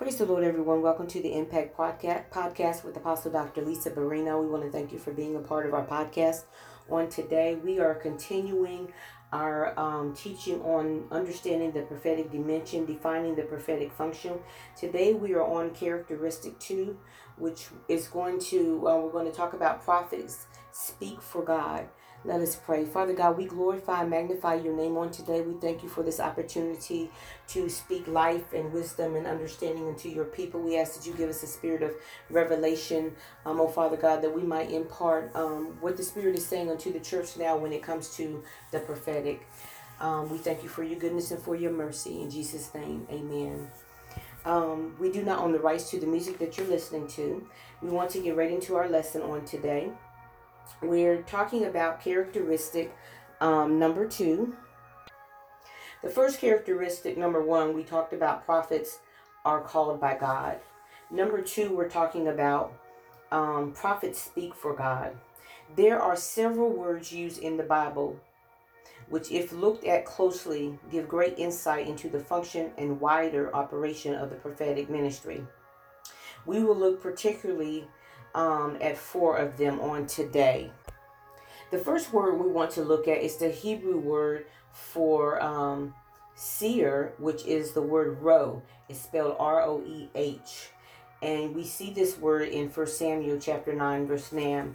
Praise the Lord, everyone. Welcome to the Impact Podcast, with Apostle Dr. Lisa Barrino. We want to thank you for being a part of our podcast. On today, we are continuing our um, teaching on understanding the prophetic dimension, defining the prophetic function. Today, we are on characteristic two, which is going to, uh, we're going to talk about prophets speak for God. Let us pray. Father God, we glorify and magnify your name on today. We thank you for this opportunity to speak life and wisdom and understanding into your people. We ask that you give us a spirit of revelation, um, oh Father God, that we might impart um, what the Spirit is saying unto the church now when it comes to the prophetic. Um, we thank you for your goodness and for your mercy. In Jesus' name, amen. Um, we do not own the rights to the music that you're listening to. We want to get right into our lesson on today we're talking about characteristic um, number two. The first characteristic, number one, we talked about prophets are called by God. Number two, we're talking about um, prophets speak for God. There are several words used in the Bible which, if looked at closely, give great insight into the function and wider operation of the prophetic ministry. We will look particularly um, at four of them on today. The first word we want to look at is the Hebrew word for um, seer, which is the word roe. It's spelled R O E H. And we see this word in First Samuel chapter 9, verse 9.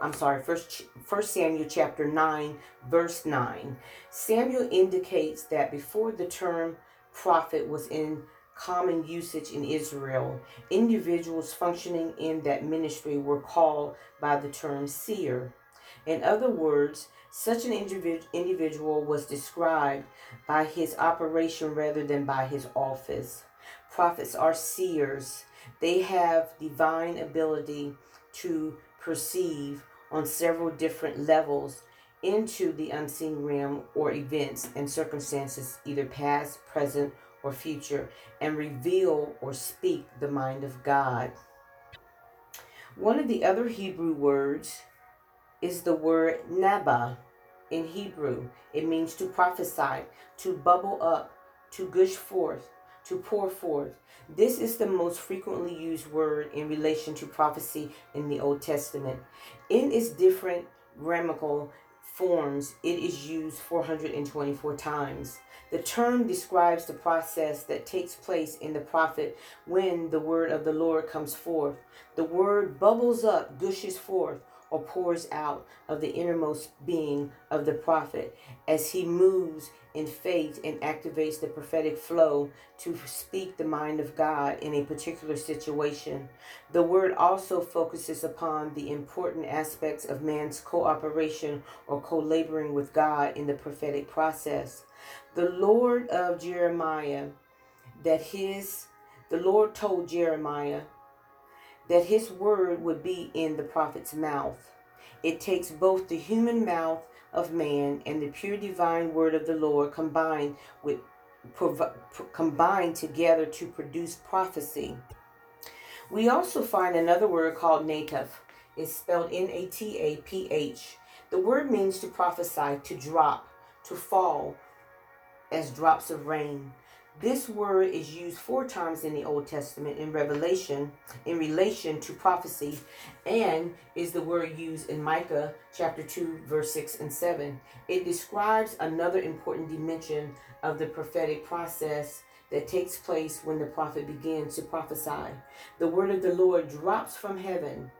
I'm sorry, first, first Samuel chapter 9, verse 9. Samuel indicates that before the term prophet was in common usage in Israel, individuals functioning in that ministry were called by the term seer. In other words, such an individual was described by his operation rather than by his office. Prophets are seers. They have divine ability to perceive on several different levels into the unseen realm or events and circumstances, either past, present, or future and reveal or speak the mind of God. One of the other Hebrew words is the word naba in Hebrew. It means to prophesy, to bubble up, to gush forth, to pour forth. This is the most frequently used word in relation to prophecy in the Old Testament. In its different grammatical forms, it is used 424 times. The term describes the process that takes place in the prophet when the word of the Lord comes forth. The word bubbles up, gushes forth, or pours out of the innermost being of the prophet as he moves in faith and activates the prophetic flow to speak the mind of God in a particular situation. The word also focuses upon the important aspects of man's cooperation or co laboring with God in the prophetic process. The Lord of Jeremiah, that his, the Lord told Jeremiah that his word would be in the prophet's mouth. It takes both the human mouth of man and the pure divine word of the Lord combined with combined together to produce prophecy. We also find another word called nataph. It's spelled N A T A P H. The word means to prophesy, to drop, to fall as drops of rain. This word is used four times in the Old Testament in Revelation in relation to prophecy and is the word used in Micah chapter 2 verse 6 and 7. It describes another important dimension of the prophetic process that takes place when the prophet begins to prophesy. The word of the Lord drops from heaven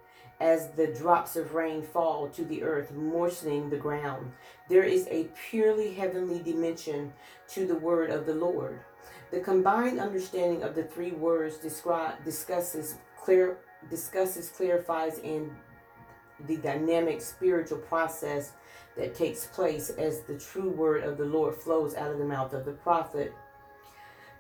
as the drops of rain fall to the earth, moistening the ground. There is a purely heavenly dimension to the word of the Lord. The combined understanding of the three words describe, discusses clear discusses clarifies in the dynamic spiritual process that takes place as the true word of the Lord flows out of the mouth of the prophet.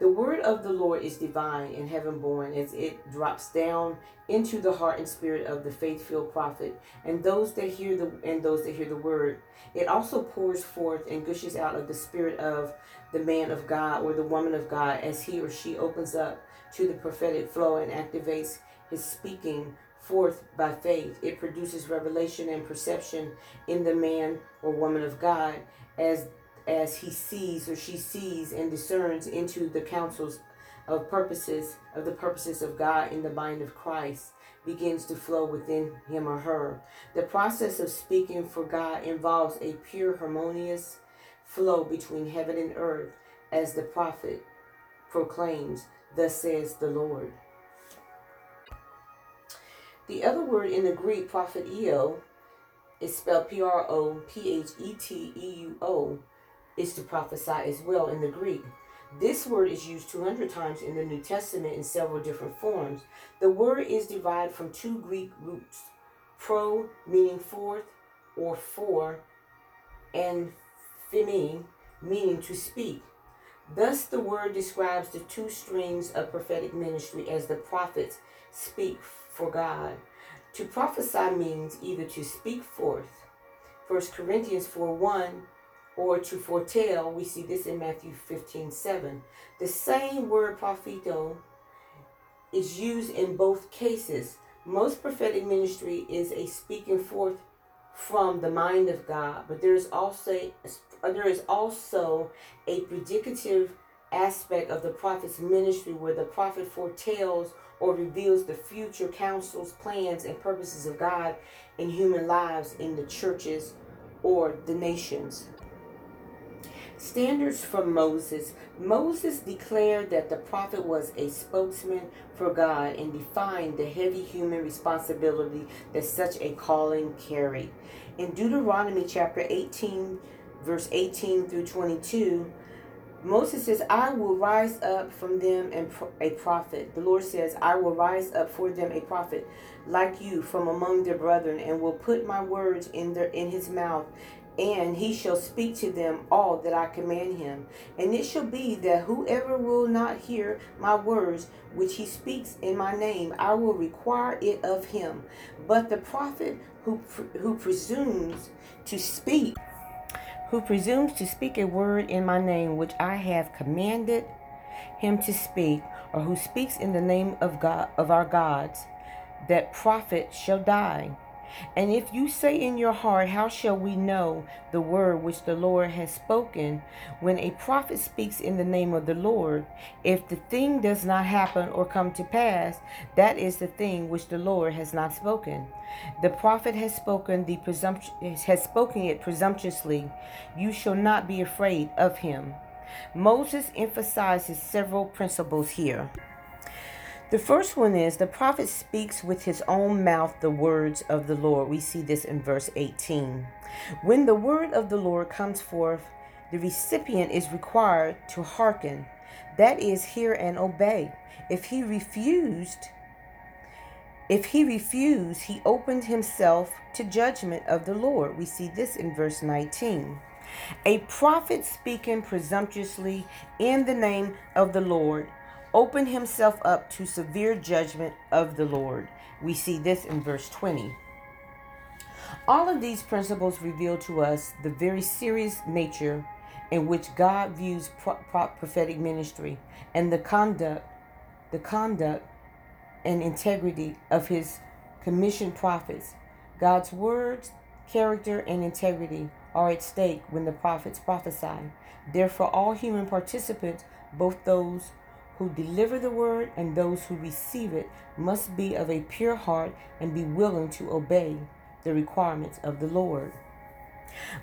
The word of the Lord is divine and heaven born as it drops down into the heart and spirit of the faith-filled prophet and those that hear the and those that hear the word. It also pours forth and gushes out of the spirit of the man of God or the woman of God as he or she opens up to the prophetic flow and activates his speaking forth by faith. It produces revelation and perception in the man or woman of God as as he sees or she sees and discerns into the counsels of purposes of the purposes of God in the mind of Christ begins to flow within him or her. The process of speaking for God involves a pure harmonious flow between heaven and earth as the prophet proclaims, thus says the Lord. The other word in the Greek, propheteo, is spelled P R O P H E T E U O, is to prophesy as well in the Greek. This word is used 200 times in the New Testament in several different forms. The word is derived from two Greek roots pro, meaning forth or for, and phemi, meaning to speak. Thus, the word describes the two streams of prophetic ministry as the prophets speak for God. To prophesy means either to speak forth, 1 Corinthians 4 1 or to foretell. We see this in Matthew 15 7. The same word propheto is used in both cases. Most prophetic ministry is a speaking forth from the mind of God, but there is also there is also a predicative aspect of the prophet's ministry where the prophet foretells or reveals the future counsels, plans, and purposes of God in human lives in the churches or the nations. Standards from Moses. Moses declared that the prophet was a spokesman for God and defined the heavy human responsibility that such a calling carried. In Deuteronomy chapter 18, verse 18 through 22, Moses says, I will rise up from them and a prophet. The Lord says, I will rise up for them a prophet like you from among their brethren, and will put my words in their in his mouth, and he shall speak to them all that I command him. And it shall be that whoever will not hear my words, which he speaks in my name, I will require it of him. But the prophet who, who presumes to speak, who presumes to speak a word in my name, which I have commanded him to speak, or who speaks in the name of God of our gods, that prophet shall die. And if you say in your heart, How shall we know the word which the Lord has spoken? When a prophet speaks in the name of the Lord, if the thing does not happen or come to pass, that is the thing which the Lord has not spoken. The prophet has spoken the presumption has spoken it presumptuously. You shall not be afraid of him. Moses emphasizes several principles here. The first one is the prophet speaks with his own mouth the words of the Lord. We see this in verse 18. When the word of the Lord comes forth, the recipient is required to hearken, that is, hear and obey. If he refused, if he refused, he opened himself to judgment of the Lord. We see this in verse 19. A prophet speaking presumptuously in the name of the Lord opened himself up to severe judgment of the Lord. We see this in verse 20. All of these principles reveal to us the very serious nature in which God views pro- pro- prophetic ministry and the conduct, the conduct and integrity of his commissioned prophets. God's words, character, and integrity are at stake when the prophets prophesy. Therefore, all human participants, both those who deliver the word and those who receive it must be of a pure heart and be willing to obey the requirements of the Lord.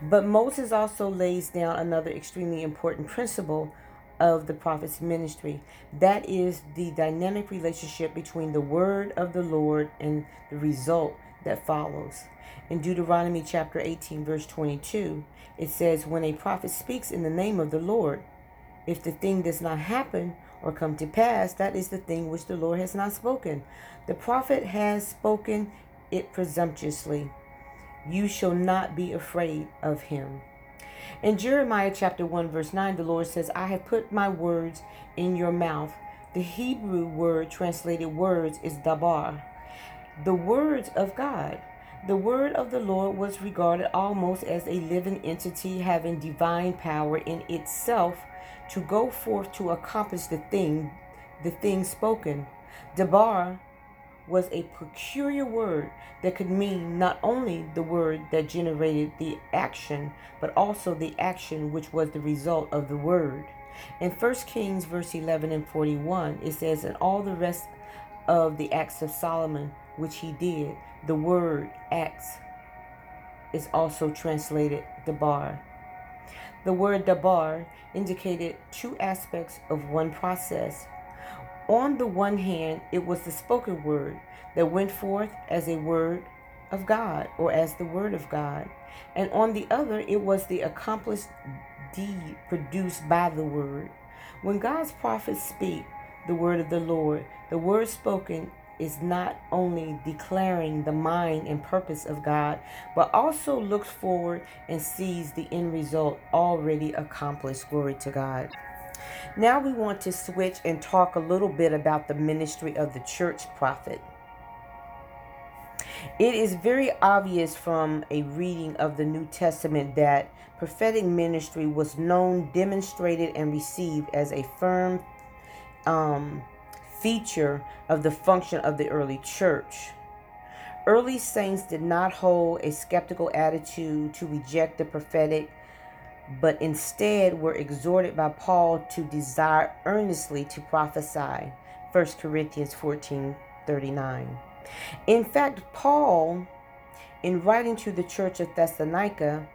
But Moses also lays down another extremely important principle of the prophet's ministry. That is the dynamic relationship between the word of the Lord and the result that follows. In Deuteronomy chapter 18, verse 22, it says, When a prophet speaks in the name of the Lord, if the thing does not happen or come to pass, that is the thing which the Lord has not spoken. The prophet has spoken it presumptuously. You shall not be afraid of him. In Jeremiah chapter 1, verse 9, the Lord says, I have put my words in your mouth. The Hebrew word translated words is dabar, the words of God. The word of the Lord was regarded almost as a living entity having divine power in itself to go forth to accomplish the thing, the thing spoken. Debar was a peculiar word that could mean not only the word that generated the action, but also the action which was the result of the word. In 1 Kings, verse 11 and 41, it says, And all the rest of the acts of Solomon, which he did, the word acts is also translated dabar. The word dabar indicated two aspects of one process. On the one hand, it was the spoken word that went forth as a word of God or as the word of God. And on the other, it was the accomplished deed produced by the word. When God's prophets speak the word of the Lord, the word spoken is not only declaring the mind and purpose of God, but also looks forward and sees the end result already accomplished. Glory to God. Now we want to switch and talk a little bit about the ministry of the church prophet. It is very obvious from a reading of the New Testament that prophetic ministry was known, demonstrated, and received as a firm um, feature of the function of the early church. Early saints did not hold a skeptical attitude to reject the prophetic, but instead were exhorted by Paul to desire earnestly to prophesy. 1 Corinthians 14 39. In fact, Paul, in writing to the church of Thessalonica,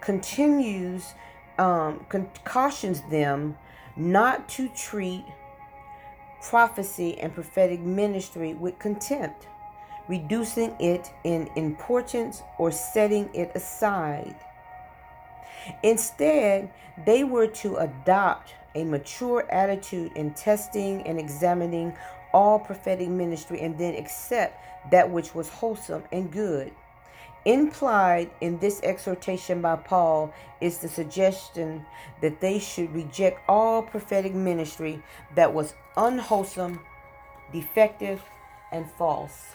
continues, um, cautions them not to treat prophecy and prophetic ministry with contempt, reducing it in importance or setting it aside. Instead, they were to adopt a mature attitude in testing and examining all prophetic ministry and then accept that which was wholesome and good. Implied in this exhortation by Paul is the suggestion that they should reject all prophetic ministry that was unwholesome, defective, and false.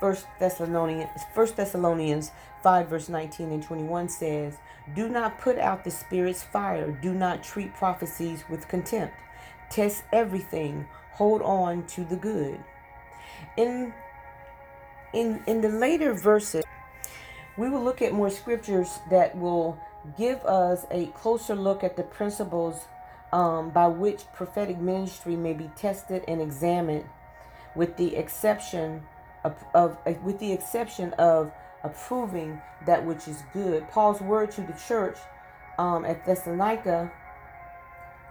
1 Thessalonians, 1 Thessalonians 5, verse 19 and 21 says, Do not put out the Spirit's fire. Do not treat prophecies with contempt. Test everything. Hold on to the good. In, in, in the later verses, we will look at more scriptures that will give us a closer look at the principles um, by which prophetic ministry may be tested and examined, with the exception of, of with the exception of approving that which is good. Paul's word to the church um, at Thessalonica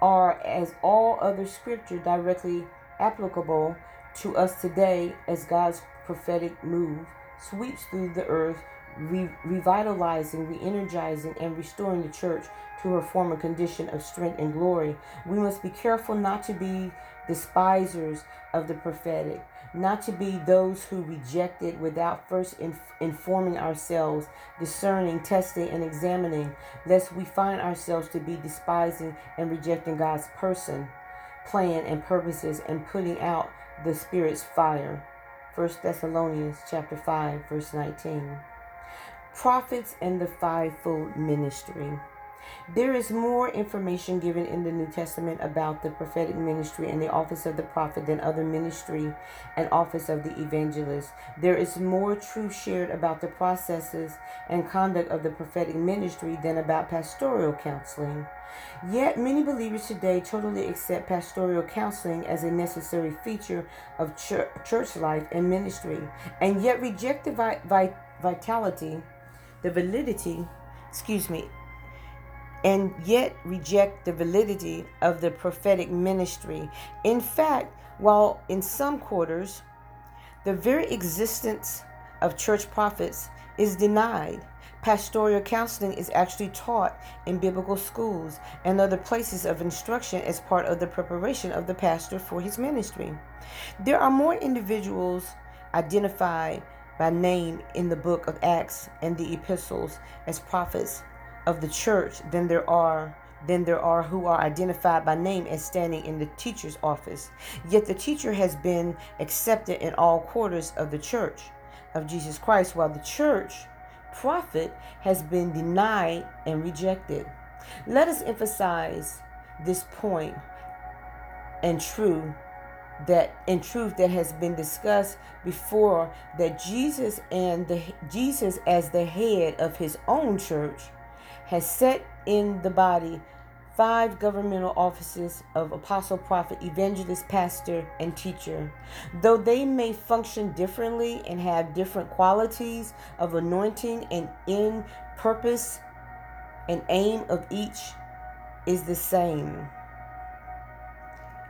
are, as all other scripture, directly applicable to us today as God's prophetic move sweeps through the earth re- revitalizing, re energizing, and restoring the church to her former condition of strength and glory. We must be careful not to be despisers of the prophetic, not to be those who reject it without first inf- informing ourselves, discerning, testing, and examining, lest we find ourselves to be despising and rejecting God's person, plan, and purposes and putting out the Spirit's fire. 1 Thessalonians chapter 5 verse 19 prophets and the fivefold ministry. There is more information given in the New Testament about the prophetic ministry and the office of the prophet than other ministry and office of the evangelist. There is more truth shared about the processes and conduct of the prophetic ministry than about pastoral counseling. Yet, many believers today totally accept pastoral counseling as a necessary feature of church life and ministry, and yet reject the vitality the validity, excuse me, and yet reject the validity of the prophetic ministry. In fact, while in some quarters, the very existence of church prophets is denied. Pastoral counseling is actually taught in biblical schools and other places of instruction as part of the preparation of the pastor for his ministry. There are more individuals identified by name in the book of Acts and the epistles as prophets of the church than there are than there are who are identified by name as standing in the teacher's office. Yet the teacher has been accepted in all quarters of the church of Jesus Christ, while the church prophet has been denied and rejected. Let us emphasize this point and true that in truth that has been discussed before that Jesus and the Jesus as the head of his own church has set in the body five governmental offices of apostle, prophet, evangelist, pastor, and teacher. Though they may function differently and have different qualities of anointing and in purpose and aim of each is the same.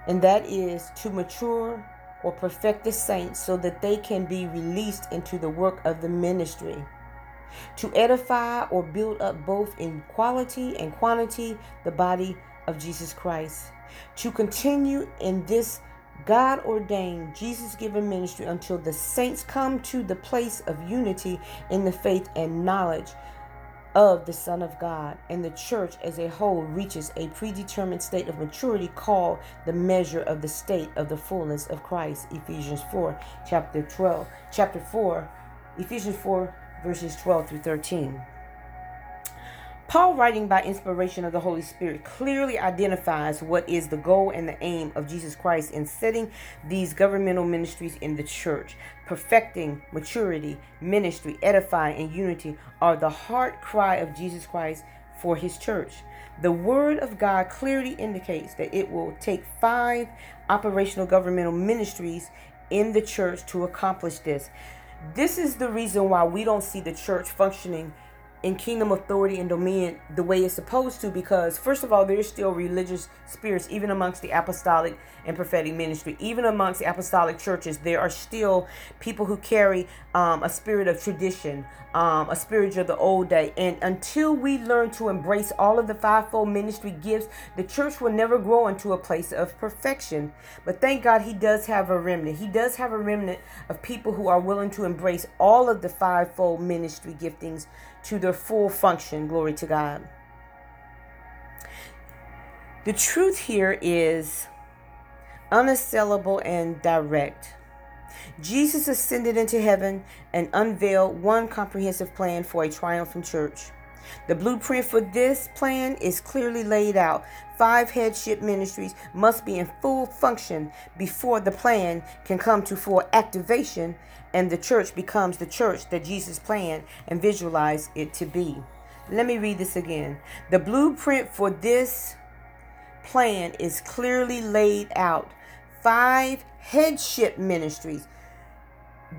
And that is to mature or perfect the saints so that they can be released into the work of the ministry. To edify or build up both in quality and quantity the body of Jesus Christ, to continue in this God ordained, Jesus given ministry until the saints come to the place of unity in the faith and knowledge of the Son of God, and the church as a whole reaches a predetermined state of maturity called the measure of the state of the fullness of Christ. Ephesians 4, chapter 12, chapter 4, Ephesians 4, verses 12 through 13. Paul, writing by inspiration of the Holy Spirit, clearly identifies what is the goal and the aim of Jesus Christ in setting these governmental ministries in the church. Perfecting, maturity, ministry, edifying, and unity are the heart cry of Jesus Christ for his church. The Word of God clearly indicates that it will take five operational governmental ministries in the church to accomplish this. This is the reason why we don't see the church functioning in kingdom authority and dominion the way it's supposed to because first of all there's still religious spirits even amongst the apostolic and prophetic ministry. Even amongst the apostolic churches there are still people who carry um, a spirit of tradition um, a spirit of the old day. And until we learn to embrace all of the fivefold ministry gifts the church will never grow into a place of perfection. But thank god he does have a remnant. He does have a remnant of people who are willing to embrace all of the fivefold ministry giftings to their full function. Glory to God. The truth here is unassailable and direct. Jesus ascended into heaven and unveiled one comprehensive plan for a triumphant church. The blueprint for this plan is clearly laid out. Five headship ministries must be in full function before the plan can come to full activation and the church becomes the church that Jesus planned and visualized it to be. Let me read this again. The blueprint for this plan is clearly laid out. Five headship ministries.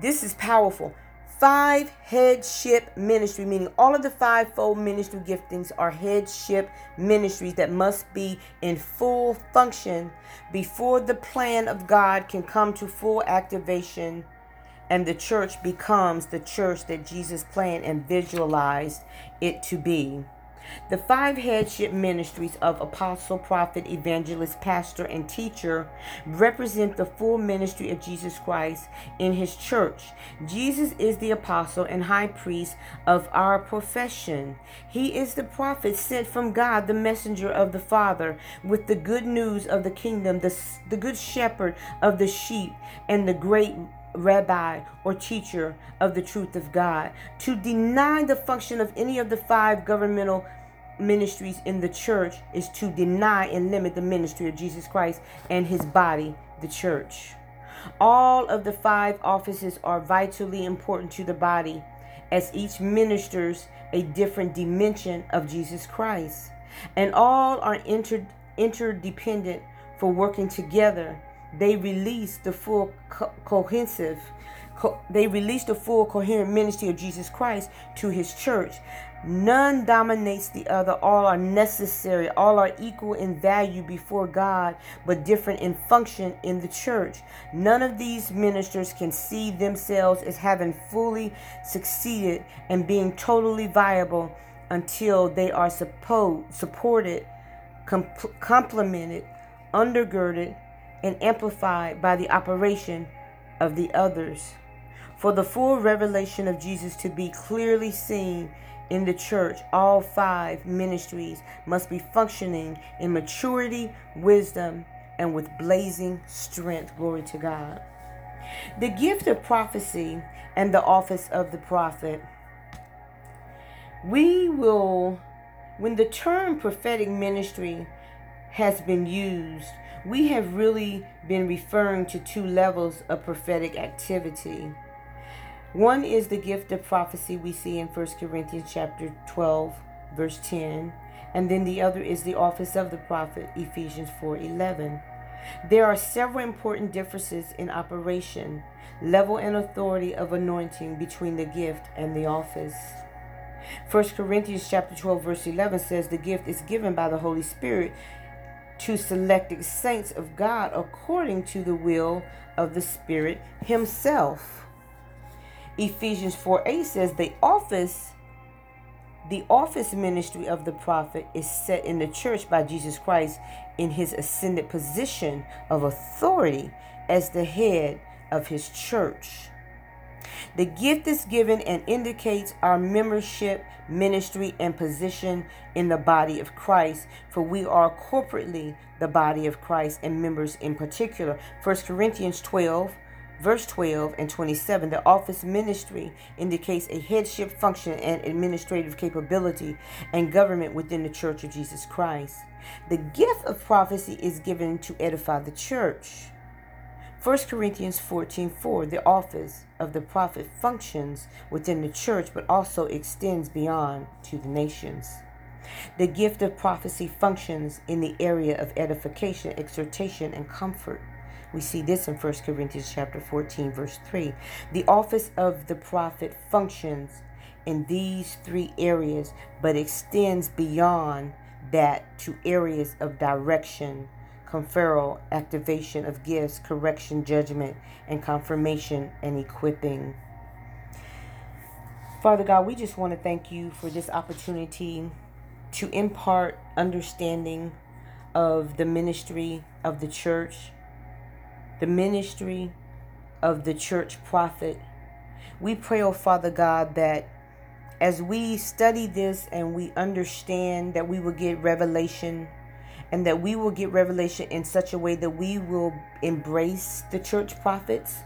This is powerful. Five headship ministry, meaning all of the fivefold ministry giftings are headship ministries that must be in full function before the plan of God can come to full activation and the church becomes the church that Jesus planned and visualized it to be. The five headship ministries of apostle, prophet, evangelist, pastor, and teacher represent the full ministry of Jesus Christ in his church. Jesus is the apostle and high priest of our profession. He is the prophet sent from God, the messenger of the Father, with the good news of the kingdom, the, the good shepherd of the sheep, and the great rabbi or teacher of the truth of God. To deny the function of any of the five governmental ministries in the church is to deny and limit the ministry of Jesus Christ and his body, the church. All of the five offices are vitally important to the body as each ministers a different dimension of Jesus Christ. And all are inter- interdependent for working together they release the full co- cohesive co- they release the full coherent ministry of Jesus Christ to his church. None dominates the other. All are necessary. All are equal in value before God, but different in function in the church. None of these ministers can see themselves as having fully succeeded and being totally viable until they are supported, complemented, undergirded, and amplified by the operation of the others. For the full revelation of Jesus to be clearly seen in the church, all five ministries must be functioning in maturity, wisdom, and with blazing strength. Glory to God. The gift of prophecy and the office of the prophet. We will, when the term prophetic ministry has been used, we have really been referring to two levels of prophetic activity. One is the gift of prophecy we see in 1 Corinthians chapter 12 verse 10 and then the other is the office of the prophet, Ephesians 4:11. There are several important differences in operation, level and authority of anointing between the gift and the office. 1 Corinthians chapter 12 verse 11 says the gift is given by the Holy Spirit to selected saints of God according to the will of the Spirit himself. Ephesians 4 8 says the office the office ministry of the prophet is set in the church by Jesus Christ in his ascended position of authority as the head of his church. The gift is given and indicates our membership, ministry, and position in the body of Christ, for we are corporately the body of Christ and members in particular. 1 Corinthians 12, verse 12 and 27. The office ministry indicates a headship function and administrative capability and government within the Church of Jesus Christ. The gift of prophecy is given to edify the church. 1 Corinthians 14 4, the office of the prophet functions within the church but also extends beyond to the nations. The gift of prophecy functions in the area of edification, exhortation, and comfort. We see this in 1 Corinthians chapter 14 verse 3. The office of the prophet functions in these three areas but extends beyond that to areas of direction, conferral, activation of gifts, correction, judgment, and confirmation and equipping. Father God, we just want to thank you for this opportunity to impart understanding of the ministry of the church, the ministry of the church prophet. We pray, oh Father God, that as we study this and we understand that we will get revelation and that we will get revelation in such a way that we will embrace the church prophets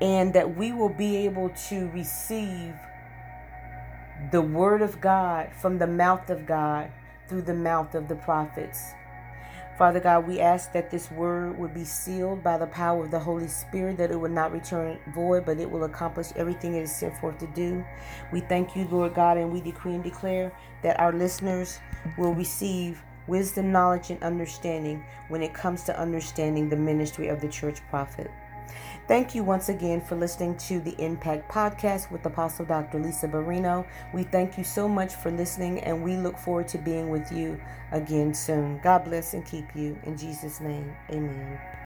and that we will be able to receive the word of God from the mouth of God through the mouth of the prophets. Father God, we ask that this word would be sealed by the power of the Holy Spirit, that it would not return void, but it will accomplish everything it is sent forth to do. We thank you, Lord God, and we decree and declare that our listeners will receive wisdom, knowledge, and understanding when it comes to understanding the ministry of the church prophet. Thank you once again for listening to the Impact Podcast with Apostle Dr. Lisa Barino. We thank you so much for listening and we look forward to being with you again soon. God bless and keep you. In Jesus' name, amen.